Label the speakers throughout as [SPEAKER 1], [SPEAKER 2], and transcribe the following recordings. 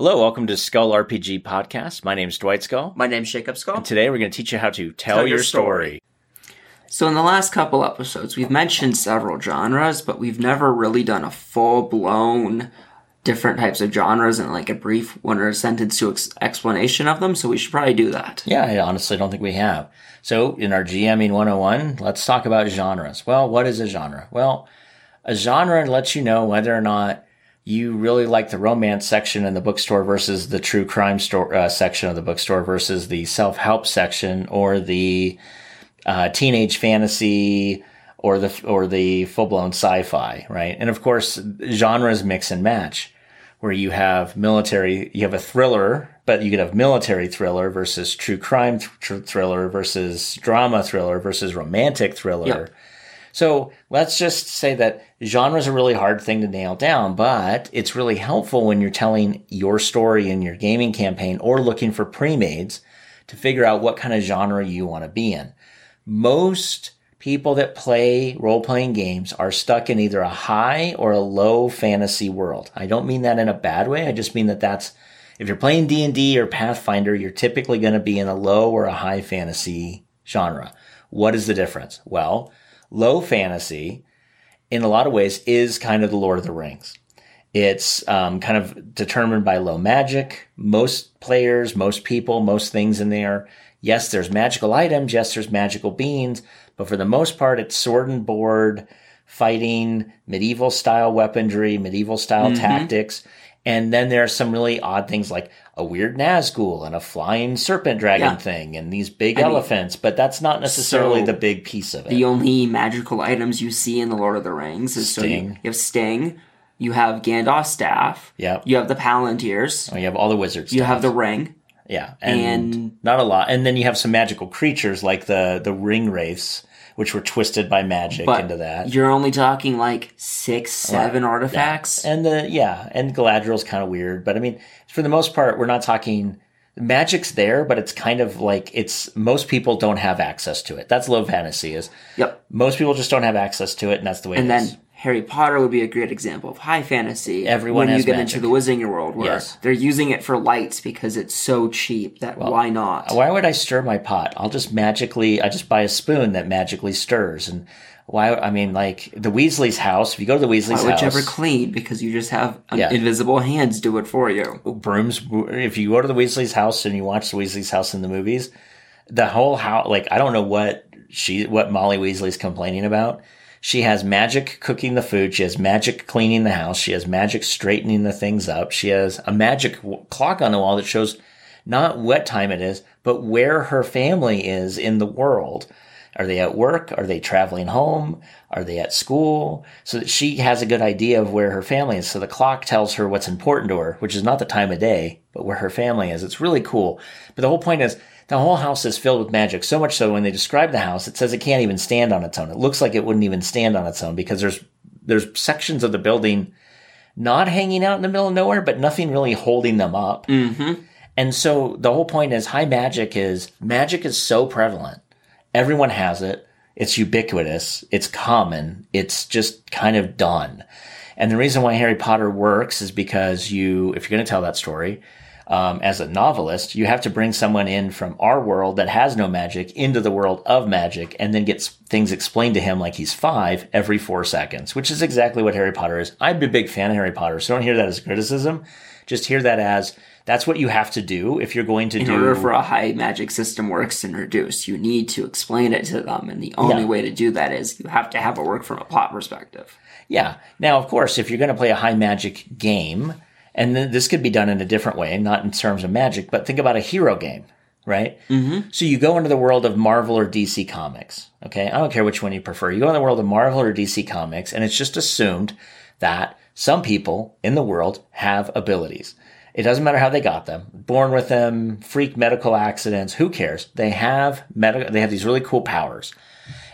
[SPEAKER 1] Hello, welcome to Skull RPG Podcast. My name is Dwight Skull.
[SPEAKER 2] My name's Jacob Skull.
[SPEAKER 1] And today we're going to teach you how to tell,
[SPEAKER 2] Tell
[SPEAKER 1] your
[SPEAKER 2] your
[SPEAKER 1] story.
[SPEAKER 2] So, in the last couple episodes, we've mentioned several genres, but we've never really done a full blown different types of genres and like a brief one or a sentence to ex- explanation of them. So, we should probably do that.
[SPEAKER 1] Yeah, I honestly don't think we have. So, in our GMing 101, let's talk about genres. Well, what is a genre? Well, a genre lets you know whether or not you really like the romance section in the bookstore versus the true crime store uh, section of the bookstore versus the self-help section or the uh, teenage fantasy or the or the full-blown sci-fi, right? And of course, genres mix and match where you have military, you have a thriller, but you could have military thriller versus true crime th- thriller versus drama thriller versus romantic thriller. So let's just say that genre is a really hard thing to nail down, but it's really helpful when you're telling your story in your gaming campaign or looking for pre-mades to figure out what kind of genre you want to be in. Most people that play role-playing games are stuck in either a high or a low fantasy world. I don't mean that in a bad way. I just mean that that's if you're playing D&D or Pathfinder, you're typically going to be in a low or a high fantasy genre. What is the difference? Well, low fantasy in a lot of ways is kind of the Lord of the Rings. It's um, kind of determined by low magic. Most players, most people, most things in there. Yes, there's magical items. Yes, there's magical beings. But for the most part, it's sword and board fighting, medieval style weaponry, medieval style tactics. And then there are some really odd things like a weird Nazgul and a flying serpent dragon
[SPEAKER 2] Yeah.
[SPEAKER 1] thing and these big
[SPEAKER 2] I mean,
[SPEAKER 1] elephants, but that's not necessarily
[SPEAKER 2] so
[SPEAKER 1] the big piece of it.
[SPEAKER 2] The only magical items you see in The Lord of the Rings is so you,
[SPEAKER 1] Sting.
[SPEAKER 2] you have Sting, you have Gandalf's staff,
[SPEAKER 1] Yep.
[SPEAKER 2] you have the Palantirs,
[SPEAKER 1] Oh, you have all the wizards.
[SPEAKER 2] you have the ring.
[SPEAKER 1] Yeah, and,
[SPEAKER 2] And-
[SPEAKER 1] not a lot. And then you have some magical creatures like the the ring wraiths, which were twisted by magic
[SPEAKER 2] But
[SPEAKER 1] into that.
[SPEAKER 2] you're only talking like six, seven artifacts.
[SPEAKER 1] And the yeah, and Galadriel's kind of weird, but I mean, for the most part, we're not talking magic's there, but it's kind of like it's most people don't have access to it. That's low fantasy is.
[SPEAKER 2] Yep.
[SPEAKER 1] Most people just don't have access to it, and that's the way
[SPEAKER 2] And
[SPEAKER 1] it
[SPEAKER 2] then
[SPEAKER 1] is.
[SPEAKER 2] Harry Potter would be a great example of high fantasy.
[SPEAKER 1] Everyone
[SPEAKER 2] when you get
[SPEAKER 1] magic.
[SPEAKER 2] into the Wizarding world, where
[SPEAKER 1] Yes.
[SPEAKER 2] they're using it for lights because it's so cheap that why not?
[SPEAKER 1] Why would I stir my pot? I'll just magically, I just buy a spoon that magically stirs. And why, I mean, like the Weasley's house, if you go to the Weasley's
[SPEAKER 2] Why
[SPEAKER 1] house,
[SPEAKER 2] you ever clean? Because you just have
[SPEAKER 1] Yeah.
[SPEAKER 2] invisible hands do it for you.
[SPEAKER 1] brooms, if you go to the Weasley's house and you watch the Weasley's house in the movies, the whole house, like, I don't know what she, what Molly Weasley's complaining about. She has magic cooking the food. She has magic cleaning the house. She has magic straightening the things up. She has a magic w- clock on the wall that shows not what time it is, but where her family is in the world. Are they at work? Are they traveling home? Are they at school? So that she has a good idea of where her family is. So the clock tells her what's important to her, which is not the time of day, but where her family is. It's really cool. But the whole point is the whole house is filled with magic. So much so when they describe the house, it says it can't even stand on its own. It looks like it wouldn't even stand on its own because there's, there's sections of the building not hanging out in the middle of nowhere, but nothing really holding them up.
[SPEAKER 2] Mm-hmm.
[SPEAKER 1] And so the whole point is high magic is magic is so prevalent. Everyone has it. It's ubiquitous. It's common. It's just kind of done. And the reason why Harry Potter works is because you, if you're going to tell that story, um, as a novelist, you have to bring someone in from our world that has no magic into the world of magic and then gets things explained to him like he's five every four seconds, which is exactly what Harry Potter is. I'm a big fan of Harry Potter, so don't hear that as criticism. Just hear that as that's what you have to do if you're going to
[SPEAKER 2] In
[SPEAKER 1] do.
[SPEAKER 2] order for a high magic system works and reduce, you need to explain it to them, and the only
[SPEAKER 1] Yeah.
[SPEAKER 2] way to do that is you have to have it work from a plot perspective.
[SPEAKER 1] Yeah. Now, of course, if you're going to play a high magic game, and th- this could be done in a different way, not in terms of magic, but think about a hero game, right? Mm-hmm. So you go into the world of Marvel or DC Comics. Okay. I don't care which one you prefer. You go in the world of Marvel or DC Comics, and it's just assumed that some people in the world have abilities. It doesn't matter how they got them, born with them, freak medical accidents, who cares? They have medical, they have these really cool powers.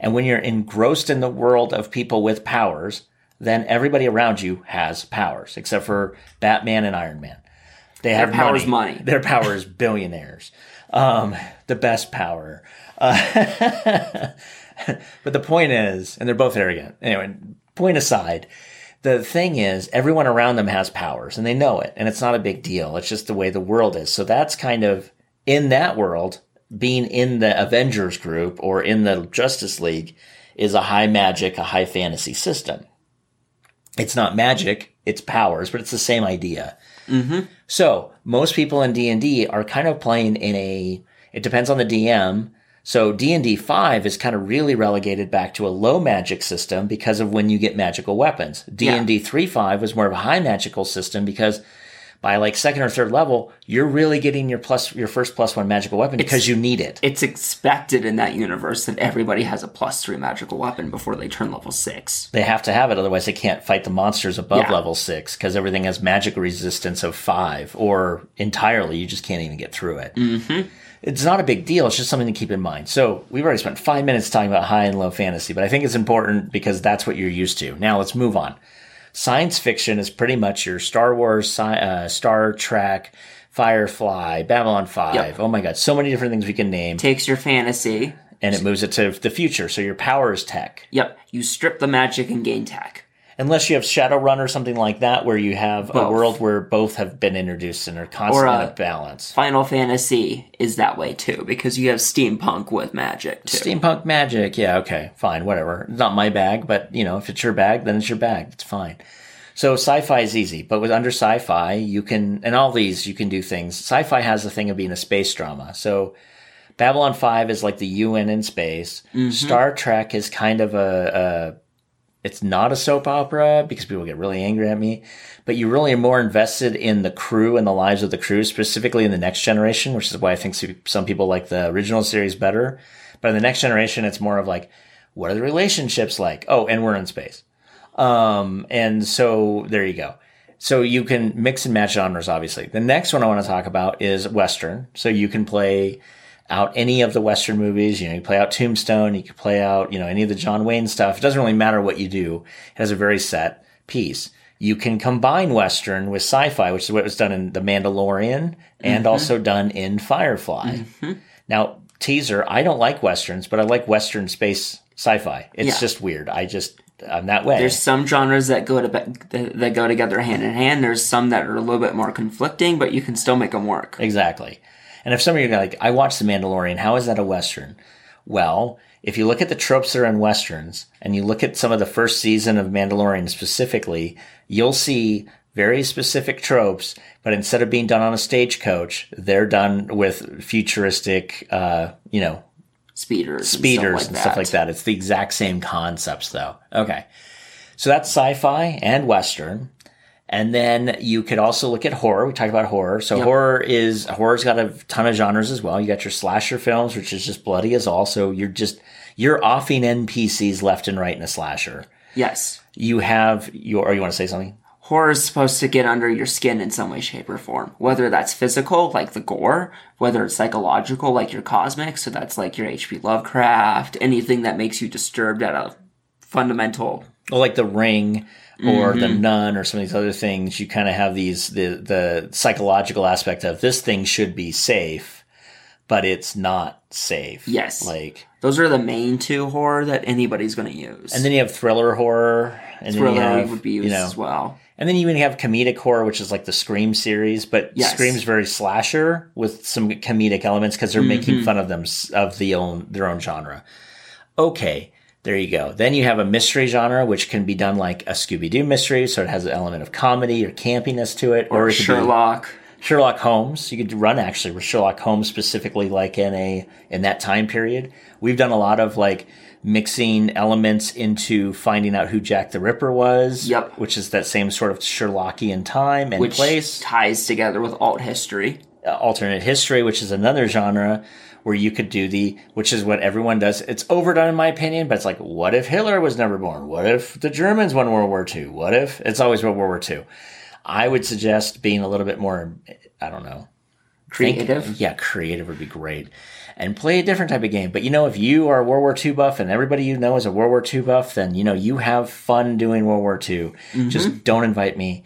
[SPEAKER 1] And when you're engrossed in the world of people with powers, then everybody around you has powers, except for Batman and Iron Man. They have
[SPEAKER 2] power is money.
[SPEAKER 1] Their power is billionaires. Um, the best power. Uh, but the point is, and they're both arrogant. Anyway, point aside, the thing is, everyone around them has powers and they know it, and it's not a big deal. It's just the way the world is. So that's kind of in that world, being in the Avengers group or in the Justice League is a high magic, a high fantasy system. It's not magic, it's powers, but it's the same idea.
[SPEAKER 2] Mm-hmm.
[SPEAKER 1] So most people in D and D are kind of playing in a. It depends on the DM. So D and D five is kind of really relegated back to a low magic system because of when you get magical weapons. D and D three five was more of a high magical system because by like second or third level, you're really getting your plus your first plus one magical weapon because you need it.
[SPEAKER 2] It's expected in that universe that everybody has a plus three magical weapon before they turn level six.
[SPEAKER 1] They have to have it, otherwise they can't fight the monsters above
[SPEAKER 2] Yeah.
[SPEAKER 1] level six because everything has magic resistance of five, or entirely you just can't even get through it. Mm-hmm. It's not a big deal. It's just something to keep in mind. So we've already spent five minutes talking about high and low fantasy, but I think it's important because that's what you're used to. Now let's move on. Science fiction is pretty much your Star Wars, sci- uh, Star Trek, Firefly, Babylon Five.
[SPEAKER 2] Yep.
[SPEAKER 1] Oh my God, so many different things we can name,
[SPEAKER 2] Takes your fantasy.
[SPEAKER 1] and it moves it to the future. So your power is tech.
[SPEAKER 2] Yep. You strip the magic and gain tech.
[SPEAKER 1] Unless you have Shadowrun or something like that, where you have a world where both have been introduced and are constantly in
[SPEAKER 2] uh,
[SPEAKER 1] a balance.
[SPEAKER 2] Final Fantasy is that way too because you have steampunk with magic too.
[SPEAKER 1] Steampunk magic, yeah, okay, fine, whatever. It's not my bag, but you know, if it's your bag, then it's your bag. It's fine. So sci-fi is easy, but with under sci-fi, you can, and all these, you can do things. Sci-fi has the thing of being a space drama. So Babylon 5 is like the UN in space. Star Trek is kind of a, a it's not a soap opera because people get really angry at me, but you really are more invested in the crew and the lives of the crew, specifically in the next generation, which is why I think some people like the original series better. But in the next generation, it's more of like, what are the relationships like? Oh, and we're in space. Um, and so there you go. So you can mix and match genres, obviously. The next one I want to talk about is Western. So you can play out any of the Western movies. You know, you play out Tombstone, you can play out, you know, any of the John Wayne stuff. It doesn't really matter what you do. It has a very set piece. You can combine Western with sci-fi, which is what was done in The Mandalorian and mm-hmm. also done in Firefly. Mm-hmm. Now, teaser, I don't like Westerns, but I like Western space sci-fi. It's
[SPEAKER 2] Yeah.
[SPEAKER 1] just weird. I just, I'm that way.
[SPEAKER 2] There's some genres that go to that that go together hand in hand. There's some that are a little bit more conflicting, but you can still make them work.
[SPEAKER 1] Exactly. And if some of you are like, I watched The Mandalorian, how is that a Western? Well, if you look at the tropes that are in Westerns and you look at some of the first season of Mandalorian specifically, you'll see very specific tropes, but instead of being done on a stagecoach, they're done with futuristic, uh, you know,
[SPEAKER 2] Speeders,
[SPEAKER 1] speeders
[SPEAKER 2] and
[SPEAKER 1] and stuff like that. It's the exact same concepts though. Okay. So that's sci-fi and western. And then you could also look at horror. We talked about horror. So
[SPEAKER 2] Yep.
[SPEAKER 1] horror is horror's got a ton of genres as well. You got your slasher films, which is just bloody as all. So you're just you're offing NPCs left and right in a slasher.
[SPEAKER 2] Yes,
[SPEAKER 1] You have your or you want to say something?
[SPEAKER 2] horror is supposed to get under your skin in some way, shape, or form. Whether that's physical, like the gore, whether it's psychological, like your cosmic, so that's like your H.P. Lovecraft, anything that makes you disturbed at a fundamental.
[SPEAKER 1] Well, like the ring or the
[SPEAKER 2] Mm-hmm.
[SPEAKER 1] nun or some of these other things, you kind of have these the the psychological aspect of this thing should be safe, but it's not safe.
[SPEAKER 2] Yes.
[SPEAKER 1] Like
[SPEAKER 2] Those are the main two horror that anybody's going to use.
[SPEAKER 1] and then you have thriller horror and then you
[SPEAKER 2] thriller
[SPEAKER 1] have,
[SPEAKER 2] would be used
[SPEAKER 1] you know,
[SPEAKER 2] as well.
[SPEAKER 1] and then you even have comedic horror, which is like the Scream series, but
[SPEAKER 2] Yes.
[SPEAKER 1] Scream's very slasher with some comedic elements because they're
[SPEAKER 2] Mm-hmm.
[SPEAKER 1] making fun of them of the own their own genre. Okay, there you go. Then you have a mystery genre, which can be done like a Scooby Doo mystery, so it has an element of comedy or campiness to it, or,
[SPEAKER 2] Or
[SPEAKER 1] it
[SPEAKER 2] Sherlock.
[SPEAKER 1] Sherlock Holmes. You could run actually with Sherlock Holmes specifically, like in a in that time period. We've done a lot of like mixing elements into finding out who Jack the Ripper was.
[SPEAKER 2] Yep.
[SPEAKER 1] Which is that same sort of Sherlockian time and
[SPEAKER 2] which
[SPEAKER 1] place.
[SPEAKER 2] ties together with alt history.
[SPEAKER 1] Uh, alternate history, which is another genre where you could do the, which is what everyone does. It's overdone in my opinion, but it's like, what if Hitler was never born? What if the Germans won World War II? What if it's always World War II? I would suggest being a little bit more, I don't know, think-
[SPEAKER 2] Creative.
[SPEAKER 1] yeah, creative would be great. And play a different type of game. But you know, if you are a World War II buff and everybody you know is a World War II buff, then you know you have fun doing World War II. Mm-hmm. Just don't invite me.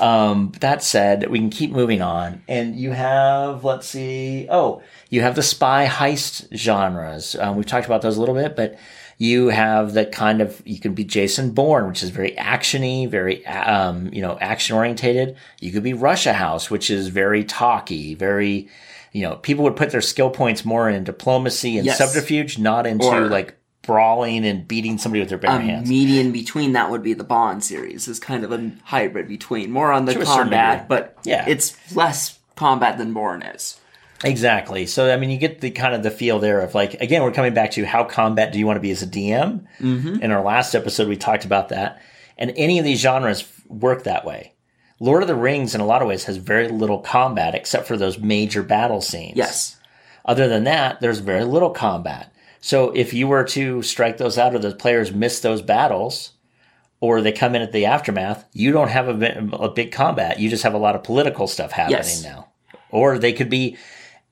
[SPEAKER 1] Um, that said, we can keep moving on. And you have, let's see, oh, you have the spy heist genres. Um, we've talked about those a little bit, but You have the kind of you can be Jason Bourne, which is very actiony, very um, you know action orientated. You could be Russia House, which is very talky, very you know people would put their skill points more in diplomacy and
[SPEAKER 2] Yes.
[SPEAKER 1] subterfuge, not into
[SPEAKER 2] Or-
[SPEAKER 1] like brawling and beating somebody with their bare
[SPEAKER 2] a
[SPEAKER 1] hands.
[SPEAKER 2] median between that would be the Bond series is kind of a hybrid between more on the
[SPEAKER 1] To
[SPEAKER 2] combat, but
[SPEAKER 1] Yeah.
[SPEAKER 2] it's less combat than Bourne is.
[SPEAKER 1] Exactly. So I mean, you get the kind of the feel there of like again, we're coming back to how combat do you want to be as a DM? Mm-hmm. In our last episode, we talked about that, and any of these genres work that way. Lord of the Rings, in a lot of ways, has very little combat except for those major battle scenes.
[SPEAKER 2] Yes.
[SPEAKER 1] Other than that, there's very little combat. So if you were to strike those out, or the players miss those battles, or they come in at the aftermath, you don't have a, a big combat. You just have a lot of political stuff happening
[SPEAKER 2] Yes.
[SPEAKER 1] now. Or they could be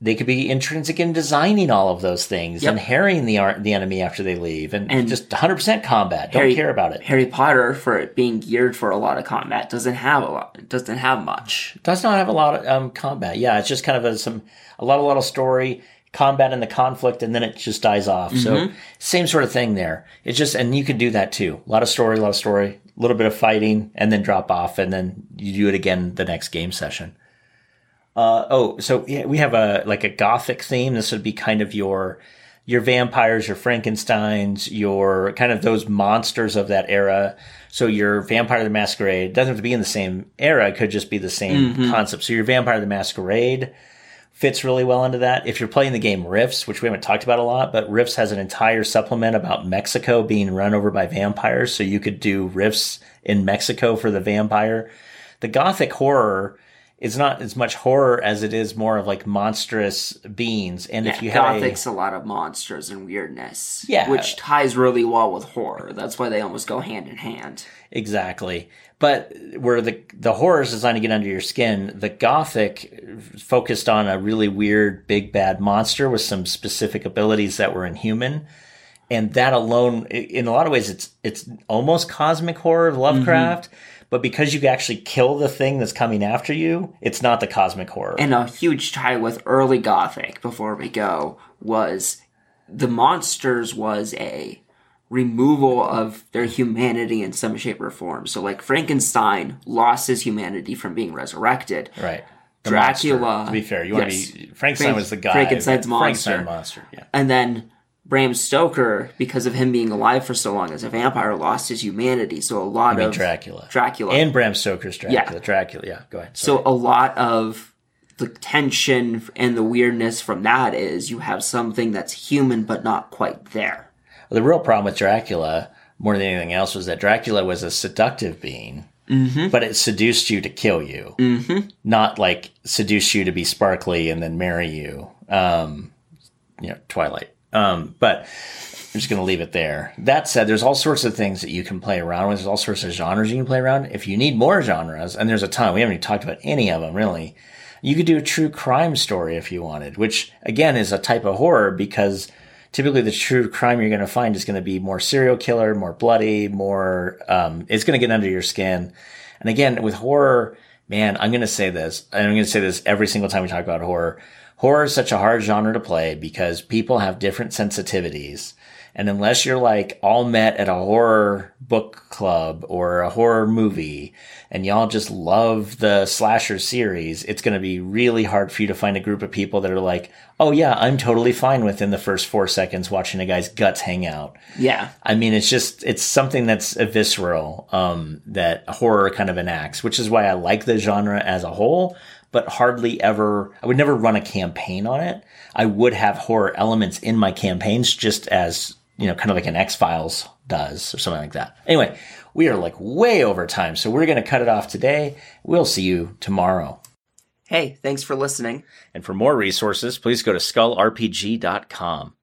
[SPEAKER 1] they could be intrinsic in designing all of those things
[SPEAKER 2] Yep.
[SPEAKER 1] and harrying the the enemy after they leave, and,
[SPEAKER 2] And
[SPEAKER 1] just 100% combat. Don't
[SPEAKER 2] Harry-
[SPEAKER 1] care about it.
[SPEAKER 2] Harry Potter, for it being geared for a lot of combat, doesn't have a lot. Doesn't have much.
[SPEAKER 1] does not have a lot of um, combat. Yeah, it's just kind of a, some a lot, a lot of story, combat, and the conflict, and then it just dies off. So same sort of thing there. It's just, and you can do that too. A lot of story, a lot of story, a little bit of fighting, and then drop off, and then you do it again the next game session. Uh, oh, so yeah, we have a like a gothic theme. This would be kind of your your vampires, your Frankenstein's, your kind of those monsters of that era. So your Vampire the Masquerade doesn't have to be in the same era; it could just be the same concept. So your Vampire the Masquerade fits really well into that. If you're playing the game Rifts, which we haven't talked about a lot, but Rifts has an entire supplement about Mexico being run over by vampires, so you could do Rifts in Mexico for the vampire. The Gothic horror is not as much horror as it is more of like monstrous beings. And if you have a,
[SPEAKER 2] Gothic's a lot of monsters and weirdness.
[SPEAKER 1] Yeah.
[SPEAKER 2] Which ties really well with horror. That's why they almost go hand in hand.
[SPEAKER 1] Exactly. But where the the horror is designed to get under your skin, the gothic focused on a really weird big bad monster with some specific abilities that were inhuman. And that alone in a lot of ways it's it's almost cosmic horror of mm-hmm. Lovecraft, but because you actually kill the thing that's coming after you, it's not the cosmic horror.
[SPEAKER 2] And a huge tie with early Gothic, before we go, was the monsters was a removal of their humanity in some shape or form. So, like Frankenstein lost his humanity from being resurrected.
[SPEAKER 1] right. The
[SPEAKER 2] Dracula-
[SPEAKER 1] monster, to be fair, you want
[SPEAKER 2] yes.
[SPEAKER 1] to be Frankenstein
[SPEAKER 2] Frank-
[SPEAKER 1] was the guy.
[SPEAKER 2] Frankenstein's
[SPEAKER 1] but Frankenstein
[SPEAKER 2] monster.
[SPEAKER 1] monster, yeah.
[SPEAKER 2] And then Bram Stoker, because of him being alive for so long as a vampire, lost his humanity. So a lot of
[SPEAKER 1] Dracula.
[SPEAKER 2] Dracula.
[SPEAKER 1] And Bram Stoker's Dracula.
[SPEAKER 2] Yeah.
[SPEAKER 1] Dracula, yeah. Go ahead.
[SPEAKER 2] So a lot of the tension and the weirdness from that is you have something that's human but not quite there.
[SPEAKER 1] The real problem with Dracula, more than anything else, was that Dracula was a seductive being, but it seduced you to kill you, mm-hmm. not like seduce you to be sparkly and then marry you. Um, you know, Twilight. Um, but I'm just going to leave it there. That said, there's all sorts of things that you can play around with. There's all sorts of genres you can play around. If you need more genres, and there's a ton, we haven't even talked about any of them really. You could do a true crime story if you wanted, which again is a type of horror because typically the true crime you're going to find is going to be more serial killer, more bloody, more, um, it's going to get under your skin. And again, with horror, man, I'm going to say this, and I'm going to say this every single time we talk about horror. Horror is such a hard genre to play because people have different sensitivities. And unless you're like all met at a horror book club or a horror movie and y'all just love the slasher series, it's going to be really hard for you to find a group of people that are like, oh yeah, I'm totally fine within the first four seconds watching a guy's guts hang out.
[SPEAKER 2] Yeah.
[SPEAKER 1] I mean, it's just, it's something that's a visceral, um, that horror kind of enacts, which is why I like the genre as a whole, but hardly ever, I would never run a campaign on it. I would have horror elements in my campaigns just as, you know, kind of like an X Files does or something like that. Anyway, we are like way over time, so we're going to cut it off today. We'll see you tomorrow.
[SPEAKER 2] Hey, thanks for listening.
[SPEAKER 1] And for more resources, please go to skullrpg.com.